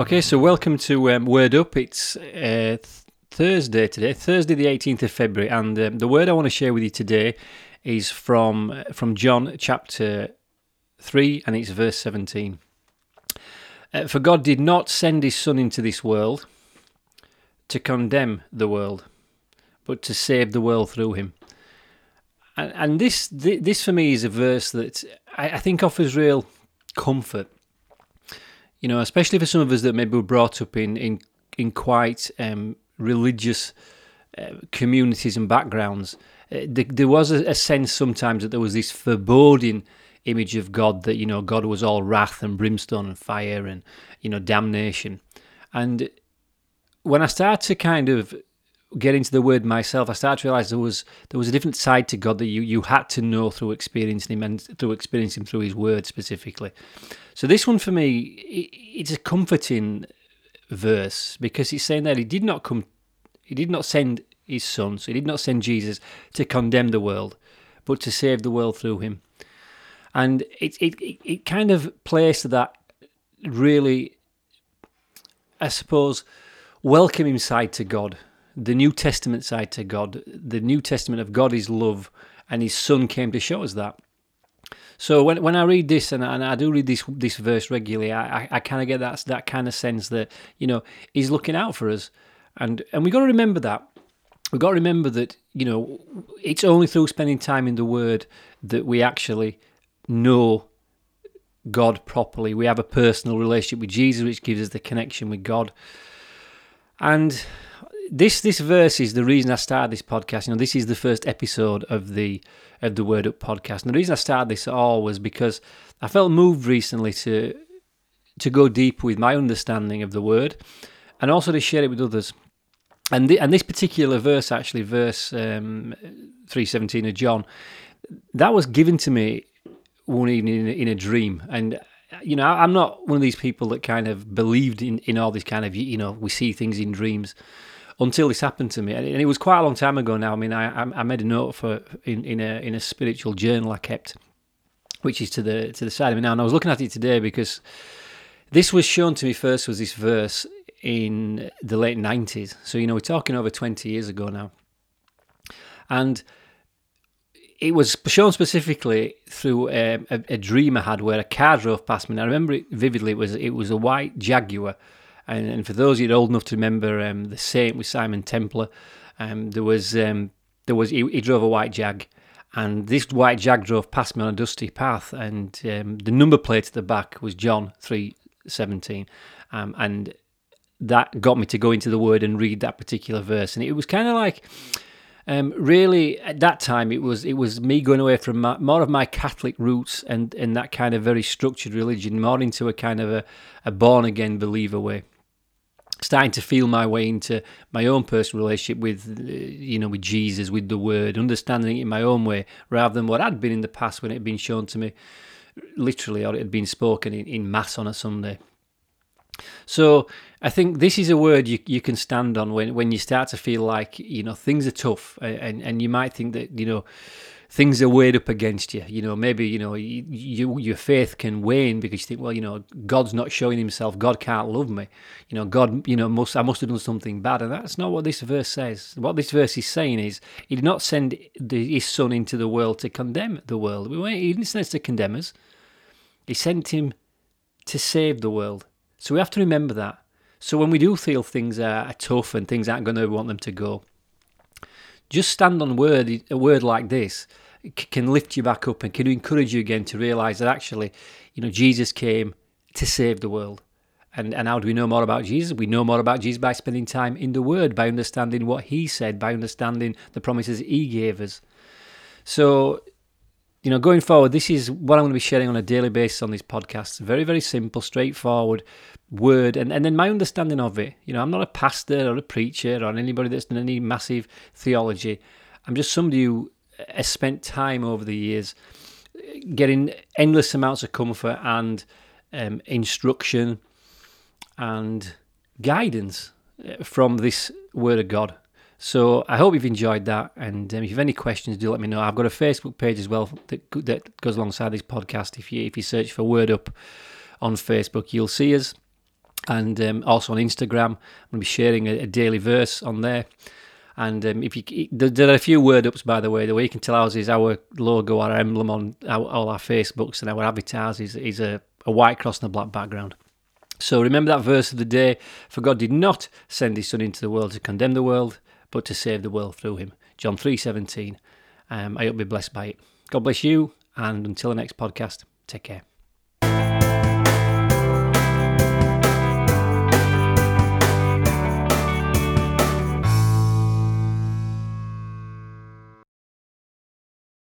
Okay, so welcome to um, Word Up. It's uh, th- Thursday today, Thursday the 18th of February, and um, the word I want to share with you today is from uh, from John chapter 3, and it's verse 17. Uh, For God did not send his Son into this world to condemn the world, but to save the world through him. And, this, thi- this for me is a verse that I think offers real comfort you know, especially for some of us that maybe were brought up in in in quite um, religious uh, communities and backgrounds. Uh, there, there was a, a sense sometimes that there was this foreboding image of God that you know God was all wrath and brimstone and fire and you know damnation. And when I started to kind of get into the word myself, I started to realize there was there was a different side to God that you you had to know through experiencing Him and through experiencing Him through His Word specifically. So this one for me, it, it's a comforting verse because it's saying that He did not come, He did not send His Son, so He did not send Jesus to condemn the world, but to save the world through Him. And it it it, it kind of plays to that really, I suppose, welcoming side to God the New Testament side to God. The New Testament of God is love, and His Son came to show us that. So when when I read this, and I, and I do read this this verse regularly, I, I, I kind of get that that kind of sense that you know He's looking out for us, and and we got to remember that. We've got to remember that you know it's only through spending time in the Word that we actually know God properly. We have a personal relationship with Jesus, which gives us the connection with God. And this this verse is the reason I started this podcast. You know, this is the first episode of the of the Word Up podcast. And the reason I started this at all was because I felt moved recently to to go deep with my understanding of the Word, and also to share it with others. And the, and this particular verse, actually, verse um, three seventeen of John, that was given to me one evening in a, in a dream, and you know, I'm not one of these people that kind of believed in, in all this kind of, you know, we see things in dreams until this happened to me, and it was quite a long time ago now. I mean, I I made a note for in, in a in a spiritual journal I kept, which is to the to the side of me now, and I was looking at it today because this was shown to me first was this verse in the late nineties. So you know, we're talking over twenty years ago now, and it was shown specifically through a, a, a, dream I had where a car drove past me. And I remember it vividly. It was it was a white Jaguar and, and for those of you old enough to remember um, the Saint with Simon Templar, um, there was um, there was he, he, drove a white Jag, and this white Jag drove past me on a dusty path, and um, the number plate at the back was John three seventeen, um, and that got me to go into the Word and read that particular verse, and it was kind of like. Um, really, at that time, it was it was me going away from my, more of my Catholic roots and, and that kind of very structured religion, more into a kind of a, a born again believer way starting to feel my way into my own personal relationship with uh, you know with Jesus with the word understanding it in my own way rather than what I'd been in the past when it had been shown to me literally or it had been spoken in, in mass on a Sunday. So I think this is a word you, you can stand on when, when you start to feel like you know things are tough and, and you might think that you know things are weighed up against you. You know, maybe you know you, you, your faith can wane because you think, well, you know, God's not showing Himself. God can't love me. You know, God, you know, must I must have done something bad, and that's not what this verse says. What this verse is saying is, He did not send the, His Son into the world to condemn the world. We weren't, He didn't send us to condemn us. He sent Him to save the world. So we have to remember that. So when we do feel things are tough and things aren't going to want them to go, just stand on word a word like this can lift you back up and can encourage you again to realize that actually you know jesus came to save the world. And and how do we know more about jesus? We know more about jesus by spending time in the word by understanding what he said by understanding the promises he gave us. So you know, going forward, this is what I'm going to be sharing on a daily basis on these podcasts. Very, very simple, straightforward word, and, and then my understanding of it. You know, I'm not a pastor or a preacher or anybody that's done any massive theology. I'm just somebody who has spent time over the years getting endless amounts of comfort and um, instruction and guidance uh, from this Word of God. So I hope you've enjoyed that. And um, if you have any questions, do let me know. I've got a Facebook page as well that, that goes alongside this podcast. If you if you search for Word Up on Facebook, you'll see us. and um, also on Instagram. I'm going to be sharing a, a daily verse on there. And um, if you, there are a few word ups, by the way. The way you can tell ours is our logo, our emblem on our, all our Facebooks and our avatars is, is a, a white cross on a black background. So remember that verse of the day For God did not send his Son into the world to condemn the world, but to save the world through him. John 3.17. Um, I hope you're blessed by it. God bless you, and until the next podcast, take care.